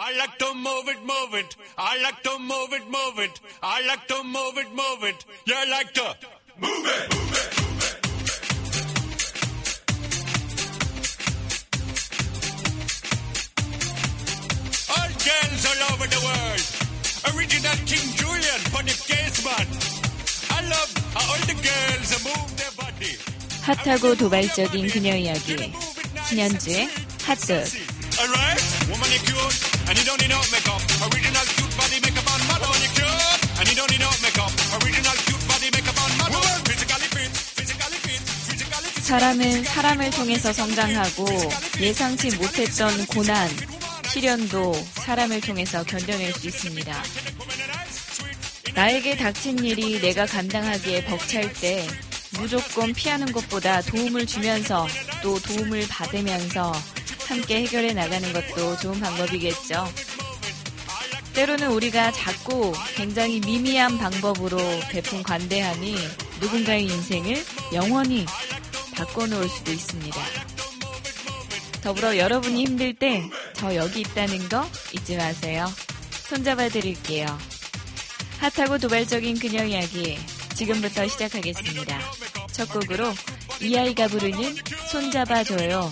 I like to move it, move it. I like to move it, move it. I like to move it, move it. You like to move it, move it. All girls all over the world. Original King Julian, Bonnie Caseman. I love how all the girls move their body. 핫하고 도발적인 그녀 이야기. 신현주의 핫돌. Alright? Woman, you cute, and you don't need no makeup. Original cute body makeup on model. Woman, you cute, and you don't need no makeup. Original cute body makeup on model. Physically fit, physically fit, physically fit. 사람은 사람을 통해서 성장하고 예상치 못했던 고난, 시련도 사람을 통해서 견뎌낼 수 있습니다. 나에게 닥친 일이 내가 감당하기에 벅찰 때 무조건 피하는 것보다 도움을 주면서 또 도움을 받으면서 함께 해결해 나가는 것도 좋은 방법이겠죠. 때로는 우리가 작고 굉장히 미미한 방법으로 베푼 관대함이 누군가의 인생을 영원히 바꿔놓을 수도 있습니다. 더불어 여러분이 힘들 때 저 여기 있다는 거 잊지 마세요. 손잡아 드릴게요. 핫하고 도발적인 그녀 이야기 지금부터 시작하겠습니다. 첫 곡으로 이 아이가 부르는 손잡아줘요.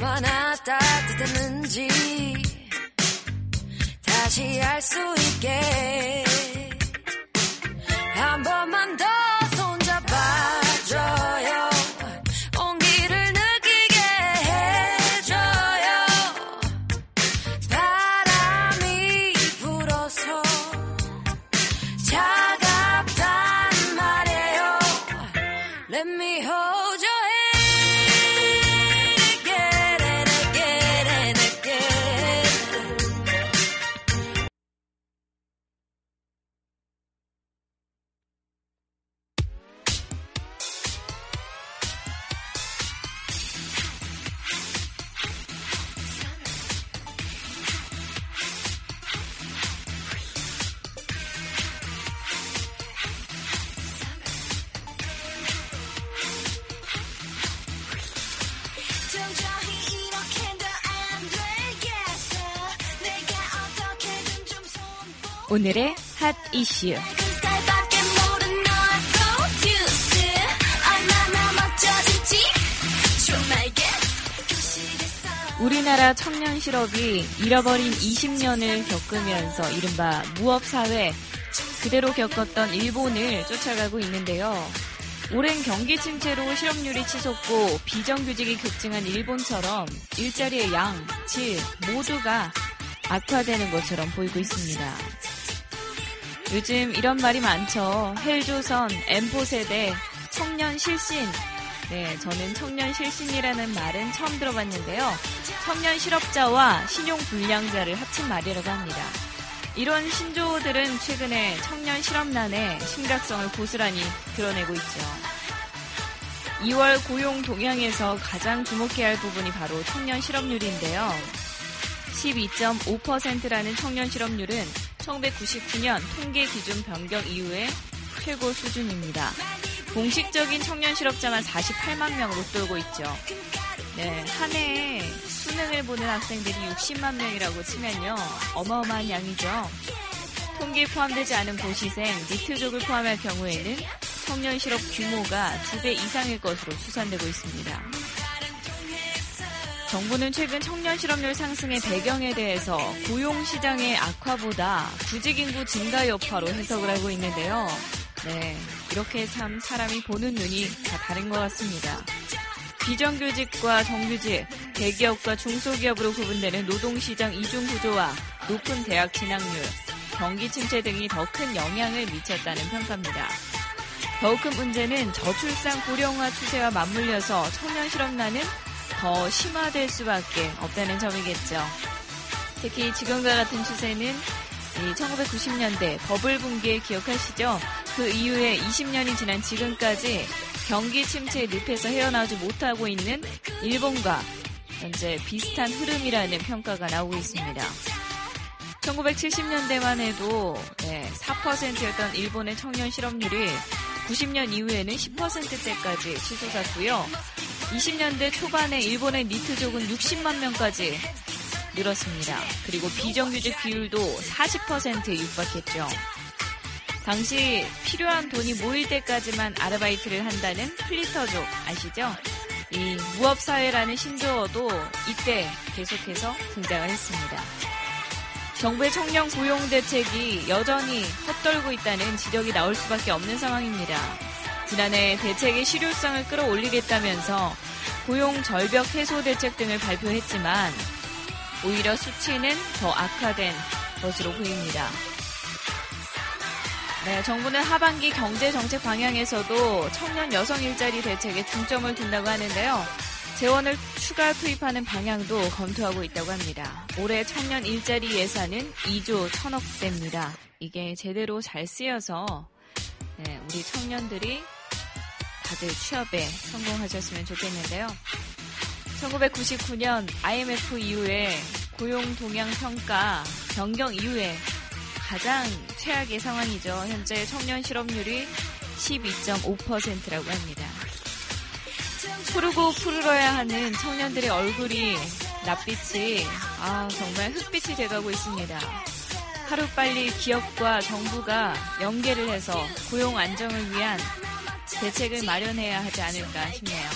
얼마나 따뜻했는지 다시 알 수 있게 말게 교실에서 우리나라 청년 실업이 잃어버린 20년을 겪으면서 이른바 무업사회 그대로 겪었던 일본을 쫓아가고 있는데요. 오랜 경기 침체로 실업률이 치솟고 비정규직이 급증한 일본처럼 일자리의 양, 질 모두가 악화되는 것처럼 보이고 있습니다. 요즘 이런 말이 많죠. 헬조선, 엠포 세대, 청년 실신. 네, 저는 청년 실신이라는 말은 처음 들어봤는데요. 청년 실업자와 신용 불량자를 합친 말이라고 합니다. 이런 신조어들은 최근에 청년 실업난의 심각성을 고스란히 드러내고 있죠. 2월 고용 동향에서 가장 주목해야 할 부분이 바로 청년 실업률인데요. 12.5%라는 청년 실업률은 1999년 통계 기준 변경 이후의 최고 수준입니다. 공식적인 청년 실업자만 48만 명으로 떨고 있죠. 네, 한 해에 수능을 보는 학생들이 60만 명이라고 치면요. 어마어마한 양이죠. 통계에 포함되지 않은 고시생, 니트족을 포함할 경우에는 청년 실업 규모가 두 배 이상일 것으로 추산되고 있습니다. 정부는 최근 청년 실업률 상승의 배경에 대해서 고용 시장의 악화보다 구직 인구 증가 여파로 해석을 하고 있는데요. 네, 이렇게 참 사람이 보는 눈이 다 다른 것 같습니다. 비정규직과 정규직, 대기업과 중소기업으로 구분되는 노동시장 이중 구조와 높은 대학 진학률, 경기 침체 등이 더 큰 영향을 미쳤다는 평가입니다. 더욱 큰 문제는 저출산 고령화 추세와 맞물려서 청년 실업난은 더 심화될 수밖에 없다는 점이겠죠. 특히 지금과 같은 추세는 1990년대 버블 붕괴 기억하시죠? 그 이후에 20년이 지난 지금까지 경기 침체의 늪에서 헤어나오지 못하고 있는 일본과 현재 비슷한 흐름이라는 평가가 나오고 있습니다. 1970년대만 해도 네, 4%였던 일본의 청년 실업률이 90년 이후에는 10%대까지 치솟았고요. 20년대 초반에 일본의 니트족은 60만 명까지 늘었습니다. 그리고 비정규직 비율도 40%에 육박했죠. 당시 필요한 돈이 모일 때까지만 아르바이트를 한다는 플리터족 아시죠? 이 무업사회라는 신조어도 이때 계속해서 등장을 했습니다. 정부의 청년 고용 대책이 여전히 헛돌고 있다는 지적이 나올 수밖에 없는 상황입니다. 지난해 대책의 실효성을 끌어올리겠다면서 고용 절벽 해소 대책 등을 발표했지만 오히려 수치는 더 악화된 것으로 보입니다. 네, 정부는 하반기 경제 정책 방향에서도 청년 여성 일자리 대책에 중점을 둔다고 하는데요. 재원을 추가 투입하는 방향도 검토하고 있다고 합니다. 올해 청년 일자리 예산은 2조 1천억 대입니다. 이게 제대로 잘 쓰여서 네, 우리 청년들이 다들 취업에 성공하셨으면 좋겠는데요. 1999년 IMF 이후에 고용 동향 평가 변경 이후에 가장 최악의 상황이죠. 현재 청년 실업률이 12.5%라고 합니다. 푸르고 푸르러야 하는 청년들의 얼굴이 낯빛이 아 정말 흑빛이 돼가고 있습니다. 하루빨리 기업과 정부가 연계를 해서 고용 안정을 위한 대책을 마련해야 하지 않을까 싶네요.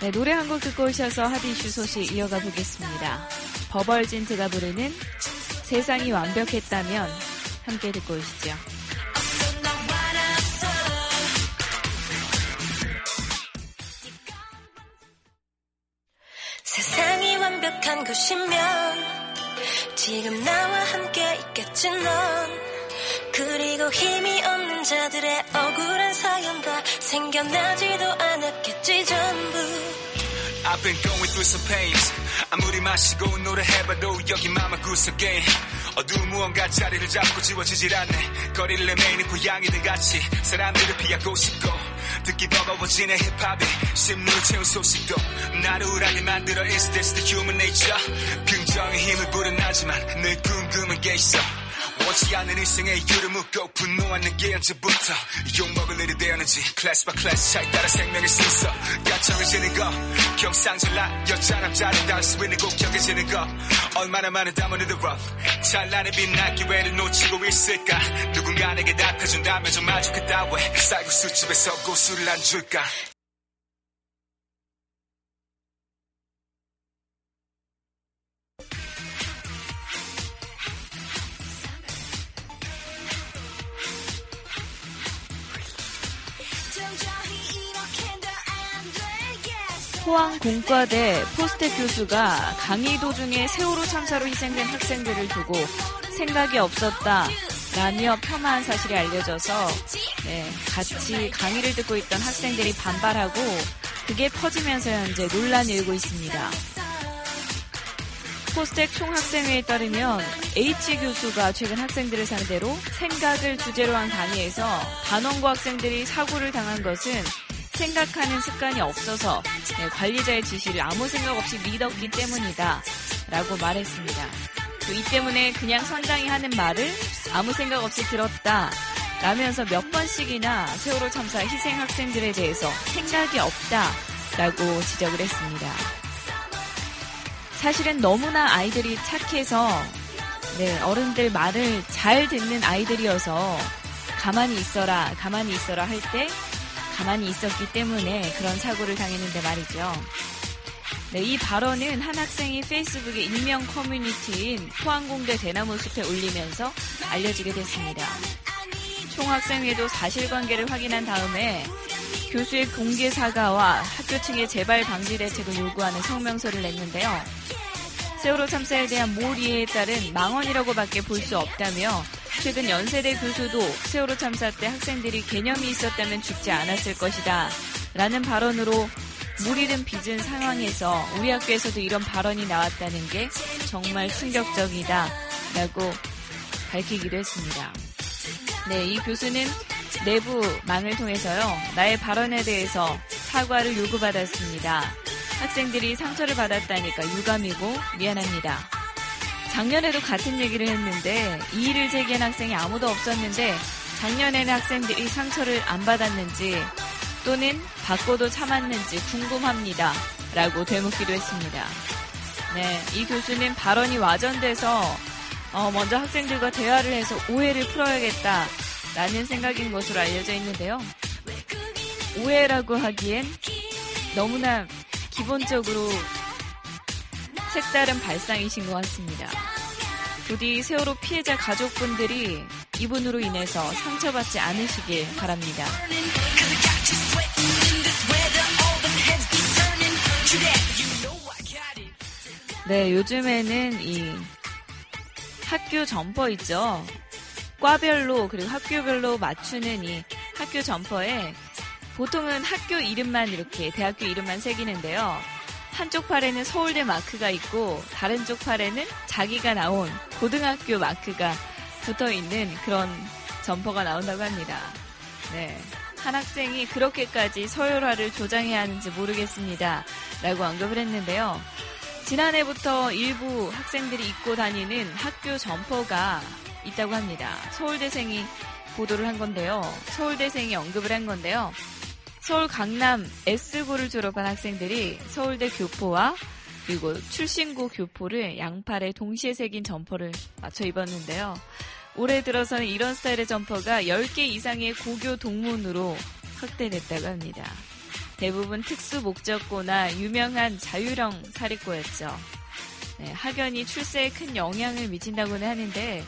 네, 노래 한 곡 듣고 오셔서 핫 이슈 소식 이어가 보겠습니다. 버벌진트가 부르는 세상이 완벽했다면 함께 듣고 오시죠. 세상이 완벽한 곳이면 지금 나와 함께 있겠지 넌 그리고 힘이 없는 자들의 억울한 사연과 생겨나지도 않았겠지 전부. I've been going through some pains. 아무리 마시고 노래해봐도 여기 마마 구석에 어두운 무언가 자리를 잡고 지워지질 않네. 거리를 내매이는 고양이들 같이 사람들을 피하고 싶고 듣기 버거워지네 힙합이 심리를 채운 소식도. 나를 우울하게 만들어 Is this the human nature? 긍정의 힘을 불어나지만 늘 궁금한 게 있어 원치 않는 일생의 이유를 묻고 분노하는 게 언제부터 욕먹을 일이 되었는지 클래스 바 클래스 차에 따라 생명의 순서 가정해지는 거 경상전라 여자 남자를 다수 있는 꼭 경계지는 거. 얼마나 많은 the rough. 찬란히 빛날 기회를 놓치고 있을까? 누군가 내게 나타준다면 좀 마주겠다 왜? 쌀국수 집에서 고수를 안 줄까 포항 공과대 포스텍 교수가 강의 도중에 세월호 참사로 희생된 학생들을 두고 생각이 없었다. 라며 폄하한 사실이 알려져서 네, 같이 강의를 듣고 있던 학생들이 반발하고 그게 퍼지면서 현재 논란이 일고 있습니다. 포스텍 총학생회에 따르면 H 교수가 최근 학생들을 상대로 생각을 주제로 한 강의에서 단원고 학생들이 사고를 당한 것은 생각하는 습관이 없어서 네, 관리자의 지시를 아무 생각 없이 믿었기 때문이다. 라고 말했습니다. 또 이 때문에 그냥 선장이 하는 말을 아무 생각 없이 들었다. 라면서 몇 번씩이나 세월호 참사 희생 학생들에 대해서 생각이 없다. 라고 지적을 했습니다. 사실은 너무나 아이들이 착해서 네, 어른들 말을 잘 듣는 아이들이어서 가만히 있어라, 가만히 있어라 할 때 가만히 있었기 때문에 그런 사고를 당했는데 말이죠. 네, 이 발언은 한 학생이 페이스북의 익명 커뮤니티인 포항공대 대나무 숲에 올리면서 알려지게 됐습니다. 총학생회도 사실관계를 확인한 다음에 교수의 공개 사과와 학교 측의 재발 방지 대책을 요구하는 성명서를 냈는데요. 세월호 참사에 대한 몰이해에 따른 망언이라고밖에 볼 수 없다며 최근 연세대 교수도 세월호 참사 때 학생들이 개념이 있었다면 죽지 않았을 것이다 라는 발언으로 무리든 빚은 상황에서 우리 학교에서도 이런 발언이 나왔다는 게 정말 충격적이다 라고 밝히기도 했습니다. 네, 이 교수는 내부 망을 통해서요, 나의 발언에 대해서 사과를 요구받았습니다. 학생들이 상처를 받았다니까 유감이고 미안합니다. 작년에도 같은 얘기를 했는데 이 일을 제기한 학생이 아무도 없었는데 작년에는 학생들이 상처를 안 받았는지 또는 받고도 참았는지 궁금합니다. 라고 되묻기도 했습니다. 네, 이 교수는 발언이 와전돼서 어, 먼저 학생들과 대화를 해서 오해를 풀어야겠다라는 생각인 것으로 알려져 있는데요. 오해라고 하기엔 너무나 기본적으로 색다른 발상이신 것 같습니다. 부디 세월호 피해자 가족분들이 이분으로 인해서 상처받지 않으시길 바랍니다. 네, 요즘에는 이 학교 점퍼 있죠. 과별로 그리고 학교별로 맞추는 이 학교 점퍼에 보통은 학교 이름만 이렇게 대학교 이름만 새기는데요. 한쪽 팔에는 서울대 마크가 있고 다른 쪽 팔에는 자기가 나온 고등학교 마크가 붙어 있는 그런 점퍼가 나온다고 합니다. 네. 한 학생이 그렇게까지 서열화를 조장해야 하는지 모르겠습니다. 라고 언급을 했는데요. 지난해부터 일부 학생들이 입고 다니는 학교 점퍼가 있다고 합니다. 서울대생이 보도를 한 건데요. 서울대생이 언급을 한 건데요. 서울 강남 S고를 졸업한 학생들이 서울대 교표와 그리고 출신고 교표를 양팔에 동시에 새긴 점퍼를 맞춰 입었는데요. 올해 들어서는 이런 스타일의 점퍼가 10개 이상의 고교 동문으로 확대됐다고 합니다. 대부분 특수 목적고나 유명한 자율형 사립고였죠. 네, 학연이 출세에 큰 영향을 미친다고는 하는데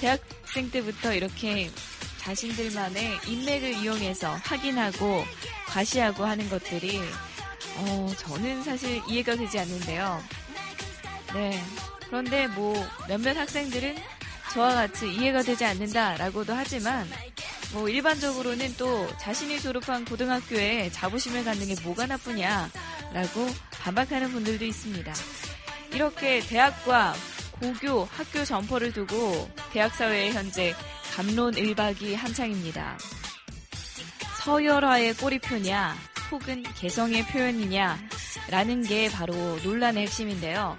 대학생 때부터 이렇게 자신들만의 인맥을 이용해서 확인하고 과시하고 하는 것들이 어, 저는 사실 이해가 되지 않는데요. 네. 그런데 뭐 몇몇 학생들은 저와 같이 이해가 되지 않는다라고도 하지만 뭐 일반적으로는 또 자신이 졸업한 고등학교에 자부심을 갖는 게 뭐가 나쁘냐라고 반박하는 분들도 있습니다. 이렇게 대학과 고교 학교 점퍼를 두고 대학 사회에 현재 갑론을박이 한창입니다. 서열화의 꼬리표냐 혹은 개성의 표현이냐 라는 게 바로 논란의 핵심인데요.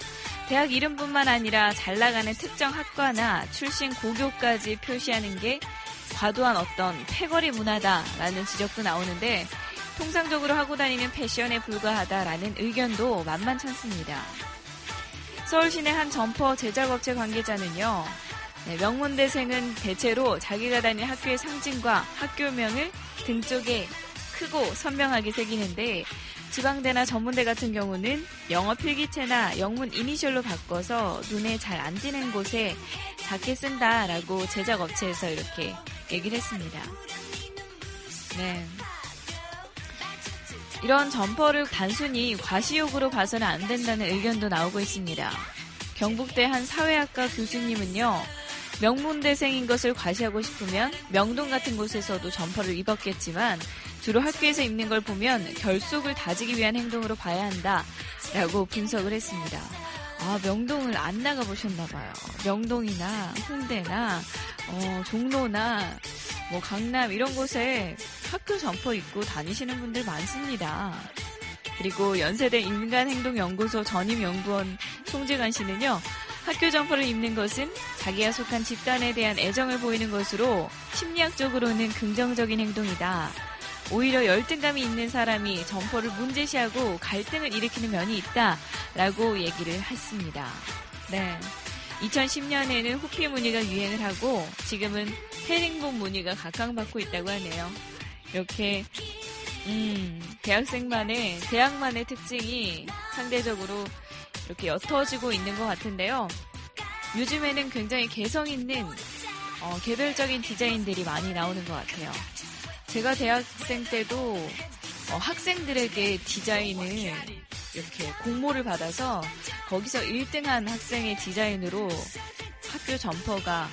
대학 이름뿐만 아니라 잘 나가는 특정 학과나 출신 고교까지 표시하는 게 과도한 어떤 패거리 문화다라는 지적도 나오는데 통상적으로 하고 다니는 패션에 불과하다라는 의견도 만만찮습니다. 서울시내 한 점퍼 제작업체 관계자는요. 네, 명문대생은 대체로 자기가 다닌 학교의 상징과 학교명을 등 쪽에 크고 선명하게 새기는데 지방대나 전문대 같은 경우는 영어 필기체나 영문 이니셜로 바꿔서 눈에 잘 안 띄는 곳에 작게 쓴다라고 제작업체에서 이렇게 얘기를 했습니다. 네. 이런 점퍼를 단순히 과시욕으로 봐서는 안 된다는 의견도 나오고 있습니다. 경북대 한 사회학과 교수님은요, 명문대생인 것을 과시하고 싶으면 명동 같은 곳에서도 점퍼를 입었겠지만 주로 학교에서 입는 걸 보면 결속을 다지기 위한 행동으로 봐야 한다 라고 분석을 했습니다. 아, 명동을 안 나가보셨나봐요. 명동이나 홍대나, 어, 종로나, 뭐, 강남 이런 곳에 학교 점퍼 입고 다니시는 분들 많습니다. 그리고 연세대 인간행동연구소 전임 연구원 송재관 씨는요, 학교 점퍼를 입는 것은 자기가 속한 집단에 대한 애정을 보이는 것으로 심리학적으로는 긍정적인 행동이다. 오히려 열등감이 있는 사람이 점퍼를 문제시하고 갈등을 일으키는 면이 있다 라고 얘기를 했습니다. 네. 2010년에는 호피 무늬가 유행을 하고 지금은 헤링본 무늬가 각광받고 있다고 하네요. 이렇게 음, 대학생만의 대학만의 특징이 상대적으로 이렇게 옅어지고 있는 것 같은데요. 요즘에는 굉장히 개성 있는 어, 개별적인 디자인들이 많이 나오는 것 같아요. 제가 대학생 때도 어, 학생들에게 디자인을 이렇게 공모를 받아서 거기서 1등한 학생의 디자인으로 학교 점퍼가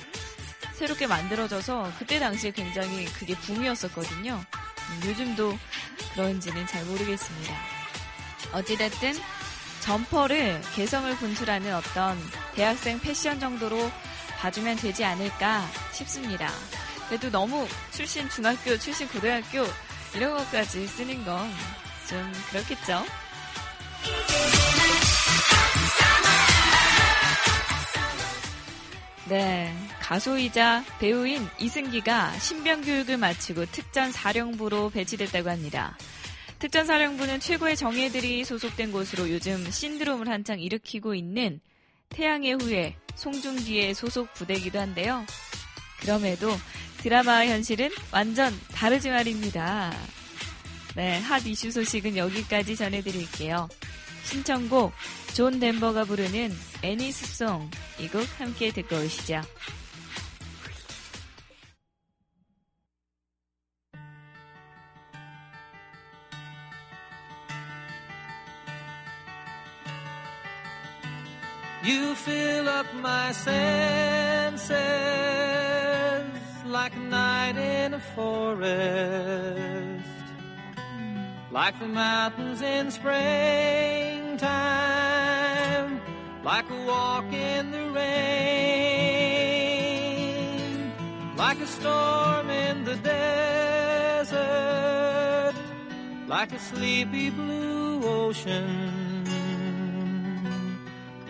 새롭게 만들어져서 그때 당시에 굉장히 그게 붐이었었거든요. 음, 요즘도 그런지는 잘 모르겠습니다. 어찌됐든 점퍼를 개성을 분출하는 어떤 대학생 패션 정도로 봐주면 되지 않을까 싶습니다. 그래도 너무 출신 중학교, 출신 고등학교 이런 것까지 쓰는 건 좀 그렇겠죠? 네. 가수이자 배우인 이승기가 신병교육을 마치고 특전 사령부로 배치됐다고 합니다. 특전사령부는 최고의 정예들이 소속된 곳으로 요즘 신드롬을 한창 일으키고 있는 태양의 후예 송중기의 소속 부대이기도 한데요. 그럼에도 드라마와 현실은 완전 다르지 말입니다. 네, 핫 이슈 소식은 여기까지 전해드릴게요. 신청곡 존 덴버가 부르는 Annie's Song 이 곡 함께 듣고 오시죠. You fill up my senses like a night in a forest, like the mountains in springtime, like a walk in the rain, like a storm in the desert, like a sleepy blue ocean.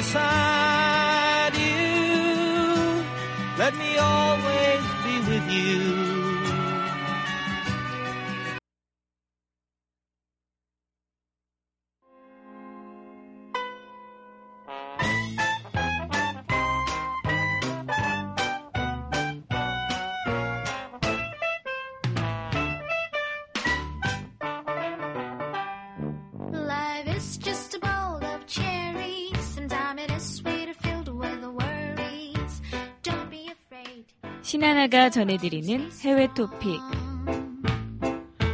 Beside you. Let me always be with you. 신하나가 전해드리는 해외 토픽.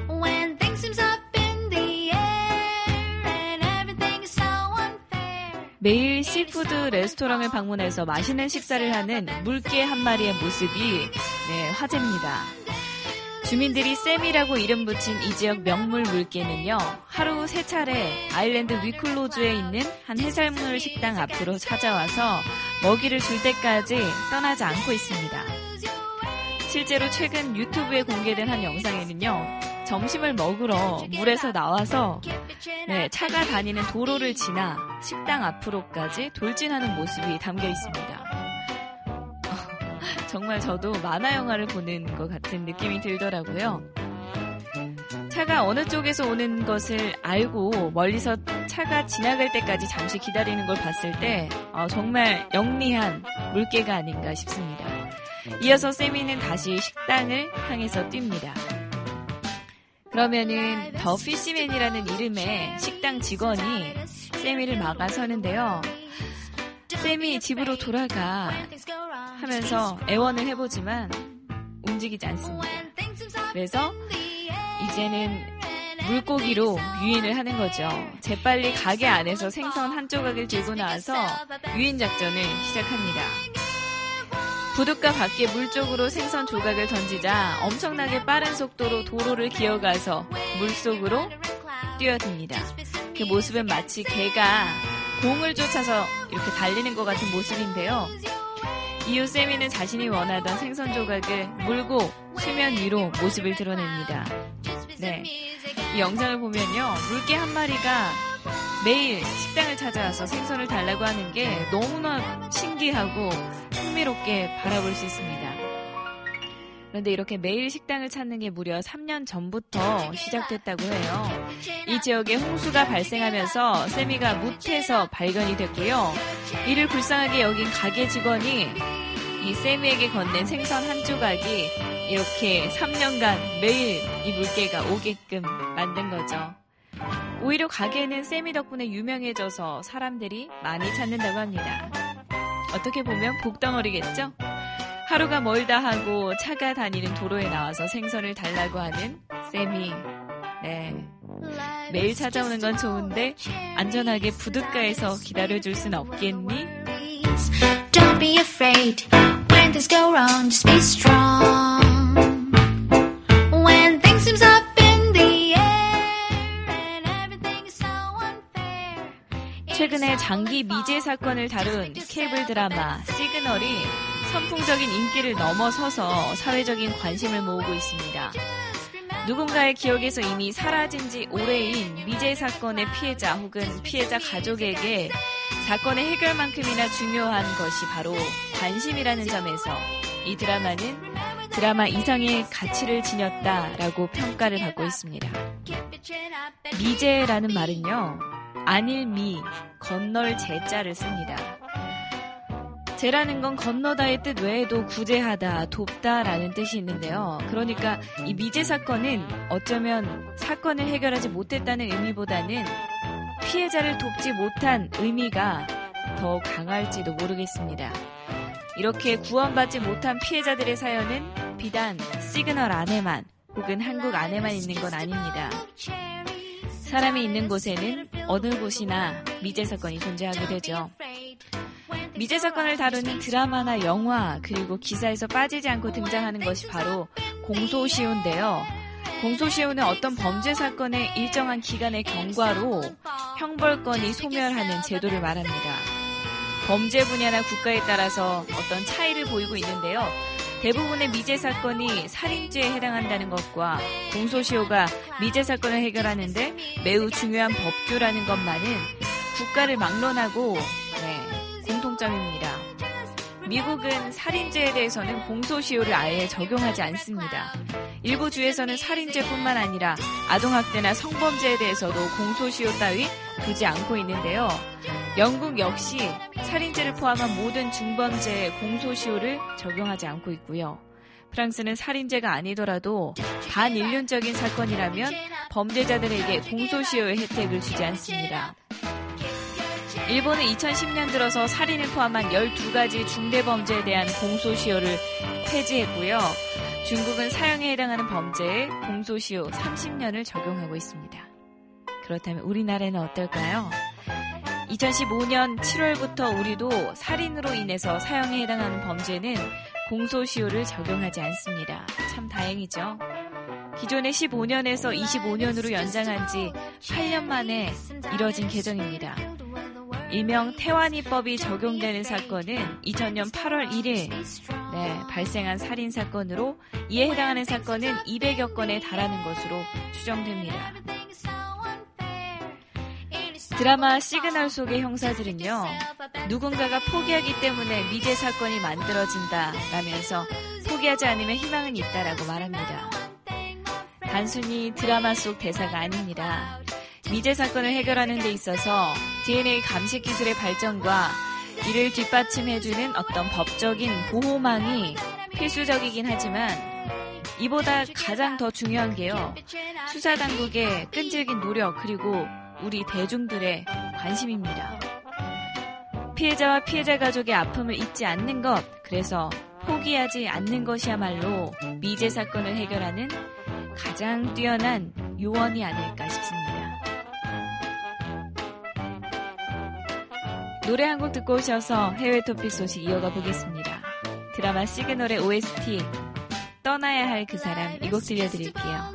When things seems up in the air and everything is so unfair. 매일 seafood 레스토랑을 방문해서 맛있는 식사를 하는 물개 한 마리의 모습이 네, 화제입니다. 주민들이 쌤이라고 이름 붙인 이 지역 명물 물개는요, 하루 세 차례 아일랜드 위클로주에 있는 한 해산물 식당 앞으로 찾아와서 먹이를 줄 때까지 떠나지 않고 있습니다. 실제로 최근 유튜브에 공개된 한 영상에는요, 점심을 먹으러 물에서 나와서 네, 차가 다니는 도로를 지나 식당 앞으로까지 돌진하는 모습이 담겨 있습니다. 정말 저도 만화 영화를 보는 것 같은 느낌이 들더라고요. 차가 어느 쪽에서 오는 것을 알고 멀리서 차가 지나갈 때까지 잠시 기다리는 걸 봤을 때 어, 정말 영리한 물개가 아닌가 싶습니다. 이어서 세미는 다시 식당을 향해서 뜁니다. 그러면은 더 피시맨이라는 이름의 식당 직원이 세미를 막아서는데요. 쌤이 집으로 돌아가 하면서 애원을 해보지만 움직이지 않습니다. 그래서 이제는 물고기로 유인을 하는 거죠. 재빨리 가게 안에서 생선 한 조각을 들고 나와서 유인 작전을 시작합니다. 부둣가 밖에 물 쪽으로 생선 조각을 던지자 엄청나게 빠른 속도로 도로를 기어가서 물 속으로 뛰어듭니다. 그 모습은 마치 개가 공을 쫓아서 이렇게 달리는 것 같은 모습인데요. 이후 세미는 자신이 원하던 생선 조각을 물고 수면 위로 모습을 드러냅니다. 네. 이 영상을 보면요. 물개 한 마리가 매일 식당을 찾아와서 생선을 달라고 하는 게 너무나 신기하고 흥미롭게 바라볼 수 있습니다. 그런데 이렇게 매일 식당을 찾는 게 무려 3년 전부터 시작됐다고 해요. 이 지역에 홍수가 발생하면서 세미가 무태서 발견이 됐고요. 이를 불쌍하게 여긴 가게 직원이 이 세미에게 건넨 생선 한 조각이 이렇게 3년간 매일 이 물개가 오게끔 만든 거죠. 오히려 가게는 세미 덕분에 유명해져서 사람들이 많이 찾는다고 합니다. 어떻게 보면 복덩어리겠죠? 하루가 멀다 하고 차가 다니는 도로에 나와서 생선을 달라고 하는 세미. 네. 매일 찾아오는 건 좋은데 안전하게 부둣가에서 기다려줄 순 없겠니? Don't be afraid when things go wrong, just be strong. 최근에 장기 미제 사건을 다룬 케이블 드라마 시그널이 선풍적인 인기를 넘어서서 사회적인 관심을 모으고 있습니다. 누군가의 기억에서 이미 사라진 지 오래인 미제 사건의 피해자 혹은 피해자 가족에게 사건의 해결만큼이나 중요한 것이 바로 관심이라는 점에서 이 드라마는 드라마 이상의 가치를 지녔다라고 평가를 받고 있습니다. 미제라는 말은요, 안일미, 건널 제자를 씁니다. 제라는 건 건너다의 뜻 외에도 구제하다, 돕다라는 뜻이 있는데요. 그러니까 이 미제 사건은 어쩌면 사건을 해결하지 못했다는 의미보다는 피해자를 돕지 못한 의미가 더 강할지도 모르겠습니다. 이렇게 구원받지 못한 피해자들의 사연은 비단 시그널 안에만 혹은 한국 안에만 있는 건 아닙니다. 사람이 있는 곳에는 어느 곳이나 미제 사건이 존재하게 되죠. 미제 사건을 다루는 드라마나 영화 그리고 기사에서 빠지지 않고 등장하는 것이 바로 공소시효인데요. 공소시효는 어떤 범죄 사건의 일정한 기간의 경과로 형벌권이 소멸하는 제도를 말합니다. 범죄 분야나 국가에 따라서 어떤 차이를 보이고 있는데요. 대부분의 미제 사건이 살인죄에 해당한다는 것과 공소시효가 미제 사건을 해결하는데 매우 중요한 법규라는 것만은 국가를 막론하고 네, 공통점입니다. 미국은 살인죄에 대해서는 공소시효를 아예 적용하지 않습니다. 일부 주에서는 살인죄뿐만 아니라 아동학대나 성범죄에 대해서도 공소시효 따위 두지 않고 있는데요. 영국 역시 살인죄를 포함한 모든 중범죄에 공소시효를 적용하지 않고 있고요. 프랑스는 살인죄가 아니더라도 반인륜적인 사건이라면 범죄자들에게 공소시효의 혜택을 주지 않습니다. 일본은 2010년 들어서 살인을 포함한 12가지 중대범죄에 대한 공소시효를 폐지했고요. 중국은 사형에 해당하는 범죄에 공소시효 30년을 적용하고 있습니다. 그렇다면 우리나라는 어떨까요? 2015년 7월부터 우리도 살인으로 인해서 사형에 해당하는 범죄는 공소시효를 적용하지 않습니다. 참 다행이죠. 기존의 15년에서 25년으로 연장한 지 8년 만에 이뤄진 개정입니다. 일명 태완이법이 적용되는 사건은 2000년 8월 1일 네, 발생한 살인 사건으로 이에 해당하는 사건은 200여 건에 달하는 것으로 추정됩니다. 드라마 시그널 속의 형사들은요, 누군가가 포기하기 때문에 미제 사건이 만들어진다 라면서 포기하지 않으면 희망은 있다라고 말합니다. 단순히 드라마 속 대사가 아닙니다. 미제 사건을 해결하는 데 있어서 DNA 감식 기술의 발전과 이를 뒷받침해주는 어떤 법적인 보호망이 필수적이긴 하지만 이보다 가장 더 중요한 게요. 수사당국의 끈질긴 노력 그리고 우리 대중들의 관심입니다. 피해자와 피해자 가족의 아픔을 잊지 않는 것, 그래서 포기하지 않는 것이야말로 미제 사건을 해결하는 가장 뛰어난 요원이 아닐까 싶습니다. 노래 한 곡 듣고 오셔서 해외 토픽 소식 이어가 보겠습니다. 드라마 시그널의 OST 떠나야 할 그 사람 이 곡 들려드릴게요.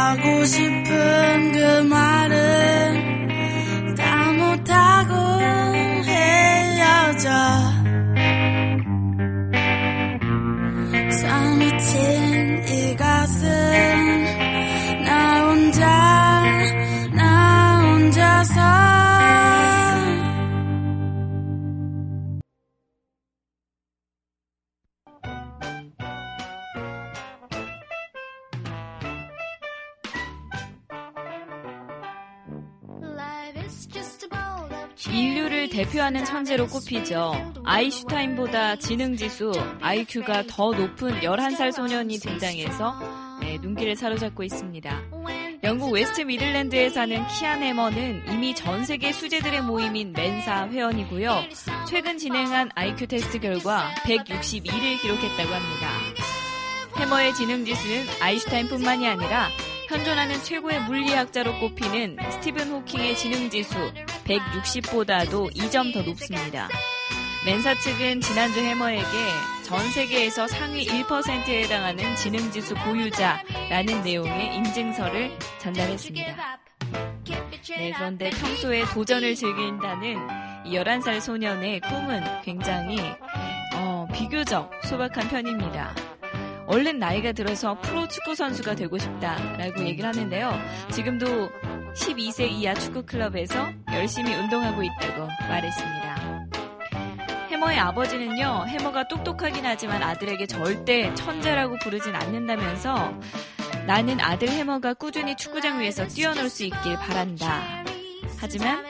하고 싶은 그 말을 대표하는 천재로 꼽히죠. 아이슈타인보다 지능지수, IQ가 더 높은 11살 소년이 등장해서 네, 눈길을 사로잡고 있습니다. 영국 웨스트 미들랜드에 사는 키안 해머는 이미 전 세계 수재들의 모임인 멘사 회원이고요. 최근 진행한 IQ 테스트 결과 161을 기록했다고 합니다. 해머의 지능 지수는 아인슈타인뿐만이 아니라 현존하는 최고의 물리학자로 꼽히는 스티븐 호킹의 지능지수 160보다도 2점 더 높습니다. 맨사 측은 지난주 해머에게 전 세계에서 상위 1%에 해당하는 지능지수 보유자라는 내용의 인증서를 전달했습니다. 네, 그런데 평소에 도전을 즐긴다는 이 11살 소년의 꿈은 굉장히 어, 비교적 소박한 편입니다. 얼른 나이가 들어서 프로 축구 선수가 되고 싶다라고 얘기를 하는데요. 지금도 12세 이하 축구 클럽에서 열심히 운동하고 있다고 말했습니다. 해머의 아버지는요, 해머가 똑똑하긴 하지만 아들에게 절대 천재라고 부르진 않는다면서 나는 아들 해머가 꾸준히 축구장 위에서 뛰어놀 수 있길 바란다. 하지만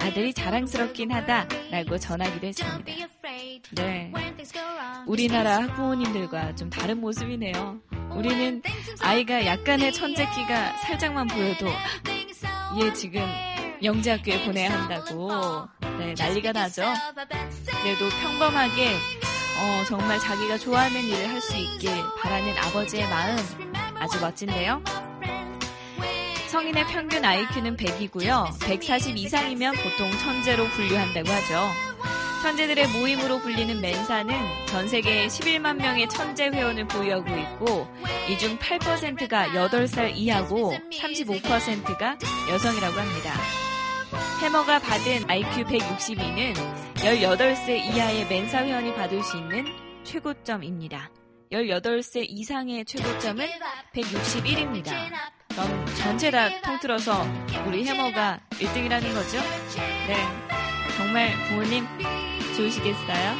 아들이 자랑스럽긴 하다라고 전하기도 했습니다. 네. 우리나라 학부모님들과 좀 다른 모습이네요. 우리는 아이가 약간의 천재기가 살짝만 보여도 얘 지금 영재학교에 보내야 한다고 네, 난리가 나죠. 그래도 평범하게 어, 정말 자기가 좋아하는 일을 할 수 있길 바라는 아버지의 마음 아주 멋진데요. 성인의 평균 IQ는 100이고요. 140 이상이면 보통 천재로 분류한다고 하죠. 천재들의 모임으로 불리는 멘사는 전 세계 11만 명의 천재 회원을 보유하고 있고 이 중 8%가 8살 이하고 35%가 여성이라고 합니다. 해머가 받은 IQ 162는 18세 이하의 멘사 회원이 받을 수 있는 최고점입니다. 18세 이상의 최고점은 161입니다. 전체 다 통틀어서 우리 해머가 1등이라는 거죠? 네. 정말 부모님 좋으시겠어요?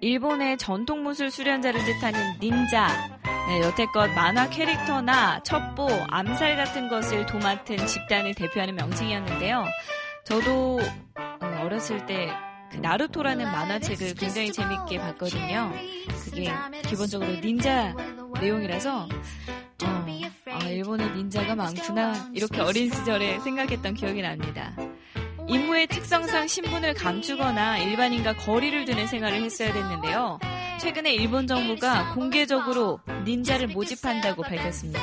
일본의 전통 무술 수련자를 뜻하는 닌자. 네, 여태껏 만화 캐릭터나 첩보, 암살 같은 것을 도맡은 집단을 대표하는 명칭이었는데요. 저도 어, 어렸을 때 그 나루토라는 만화책을 굉장히 재밌게 봤거든요. 그게 기본적으로 닌자 내용이라서 어, 아, 일본에 닌자가 많구나 이렇게 어린 시절에 생각했던 기억이 납니다. 임무의 특성상 신분을 감추거나 일반인과 거리를 두는 생활을 했어야 됐는데요. 최근에 일본 정부가 공개적으로 닌자를 모집한다고 밝혔습니다.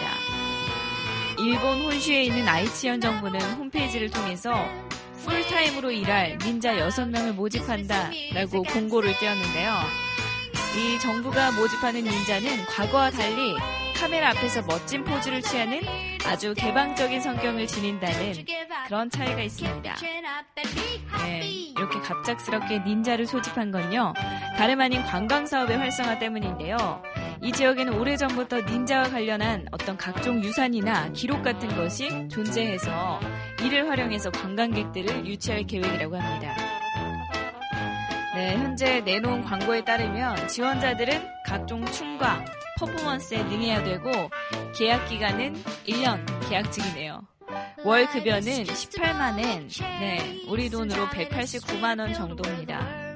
일본 혼슈에 있는 아이치현 정부는 홈페이지를 통해서 풀타임으로 일할 닌자 6명을 모집한다 라고 공고를 띄웠는데요. 이 정부가 모집하는 닌자는 과거와 달리 카메라 앞에서 멋진 포즈를 취하는 아주 개방적인 성격을 지닌다는 그런 차이가 있습니다. 네, 이렇게 갑작스럽게 닌자를 소집한 건요. 다름 아닌 관광 사업의 활성화 때문인데요. 이 지역에는 오래전부터 닌자와 관련한 어떤 각종 유산이나 기록 같은 것이 존재해서 이를 활용해서 관광객들을 유치할 계획이라고 합니다. 네, 현재 내놓은 광고에 따르면 지원자들은 각종 춤과 퍼포먼스에 능해야 되고 계약 기간은 1년 계약직이네요. 월 급여는 18만엔, 네, 우리 돈으로 189만원 정도입니다.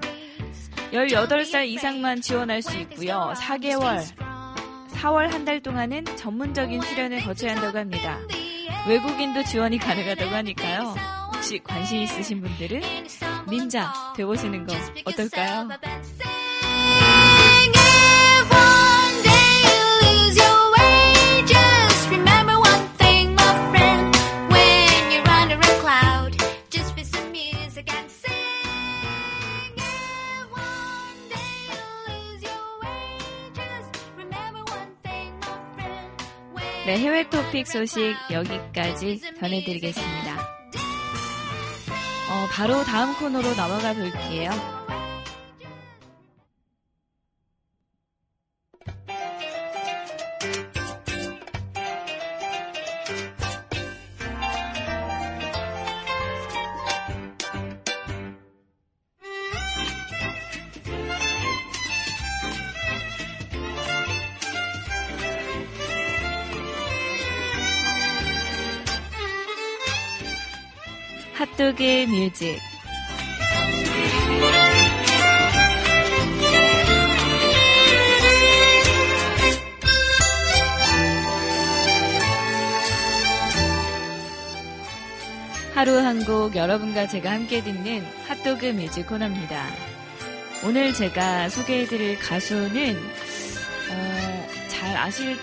18살 이상만 지원할 수 있고요. 4개월, 4월 한 달 동안은 전문적인 수련을 거쳐야 한다고 합니다. 외국인도 지원이 가능하다고 하니까요. 혹시 관심 있으신 분들은 닌자 돼보시는 거 어떨까요? 네, 해외 토픽 소식 여기까지 전해드리겠습니다. 어, 바로 다음 코너로 넘어가 볼게요. 핫도그 뮤직. 하루 한 곡 여러분과 제가 함께 듣는 핫도그 뮤직 코너입니다. 오늘 제가 소개해드릴 가수는 어, 잘 아시는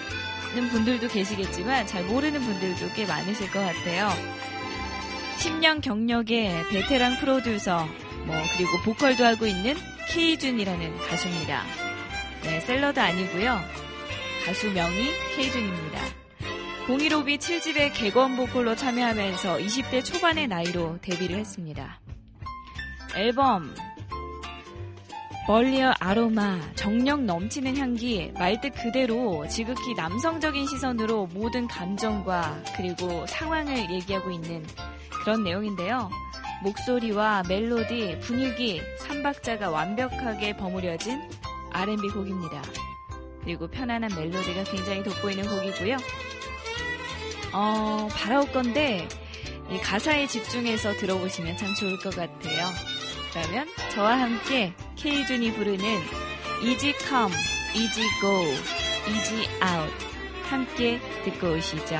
분들도 계시겠지만 잘 모르는 분들도 꽤 많으실 것 같아요. 10년 경력의 베테랑 프로듀서, 뭐, 그리고 보컬도 하고 있는 케이준이라는 가수입니다. 네, 샐러드 아니고요 가수 명이 케이준입니다. 015B 7집의 개건 보컬로 참여하면서 20대 초반의 나이로 데뷔를 했습니다. 앨범 멀리어 아로마, 정력 넘치는 향기, 말뜻 그대로 지극히 남성적인 시선으로 모든 감정과 그리고 상황을 얘기하고 있는 그런 내용인데요. 목소리와 멜로디, 분위기, 삼박자가 완벽하게 버무려진 R&B 곡입니다. 그리고 편안한 멜로디가 굉장히 돋보이는 곡이고요. 어, 바라올 건데 이 가사에 집중해서 들어보시면 참 좋을 것 같아요. 그러면 저와 함께 케이준이 부르는 Easy Come, Easy Go, Easy Out 함께 듣고 오시죠.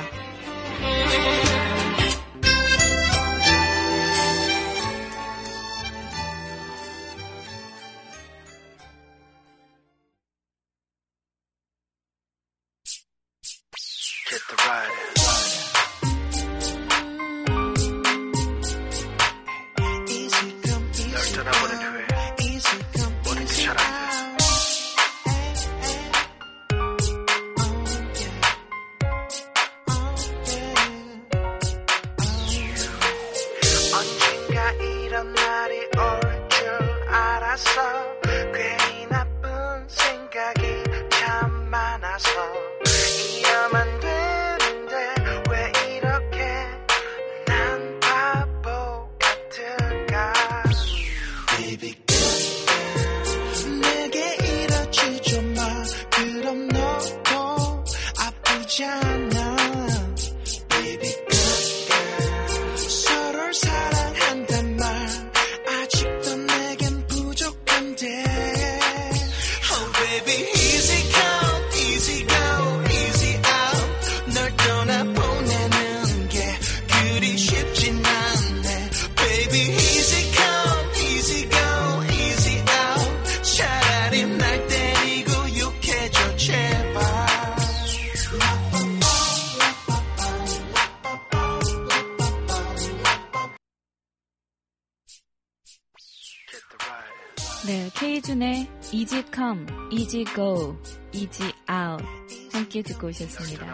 함께 듣고 오셨습니다.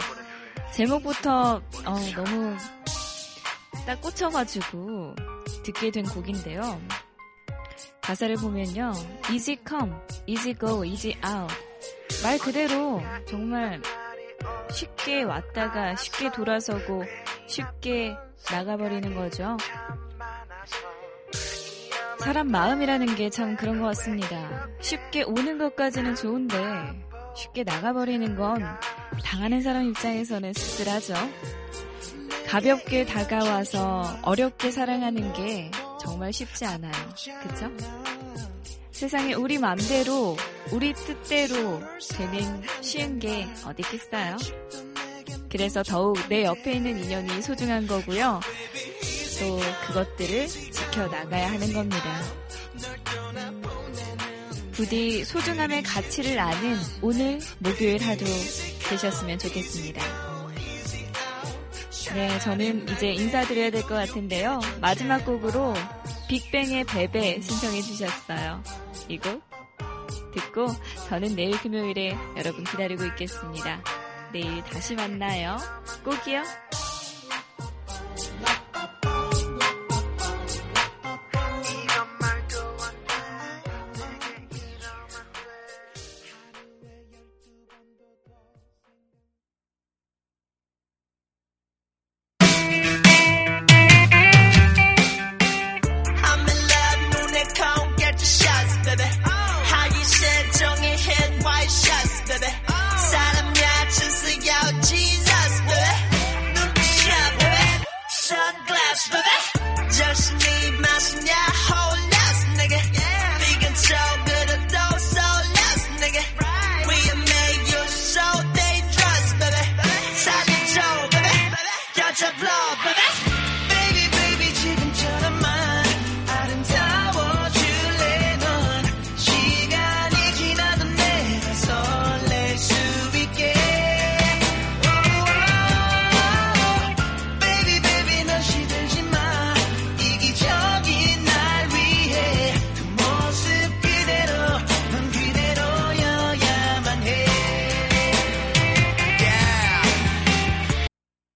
제목부터 어, 너무 딱 꽂혀가지고 듣게 된 곡인데요. 가사를 보면요, Easy Come, Easy Go, Easy Out 말 그대로 정말 쉽게 왔다가 쉽게 돌아서고 쉽게 나가버리는 거죠. 사람 마음이라는 게 참 그런 것 같습니다. 쉽게 오는 것까지는 좋은데 쉽게 나가버리는 건 당하는 사람 입장에서는 씁쓸하죠. 가볍게 다가와서 어렵게 사랑하는 게 정말 쉽지 않아요. 그쵸? 세상에 우리 맘대로, 우리 뜻대로 되는 쉬운 게 어디 있겠어요? 그래서 더욱 내 옆에 있는 인연이 소중한 거고요. 또 그것들을 지켜나가야 하는 겁니다. 부디 소중함의 가치를 아는 오늘 목요일 하루 되셨으면 좋겠습니다. 네, 저는 이제 인사드려야 될 것 같은데요. 마지막 곡으로 빅뱅의 베베 신청해 주셨어요. 이 곡 듣고 저는 내일 금요일에 여러분 기다리고 있겠습니다. 내일 다시 만나요. 꼭이요.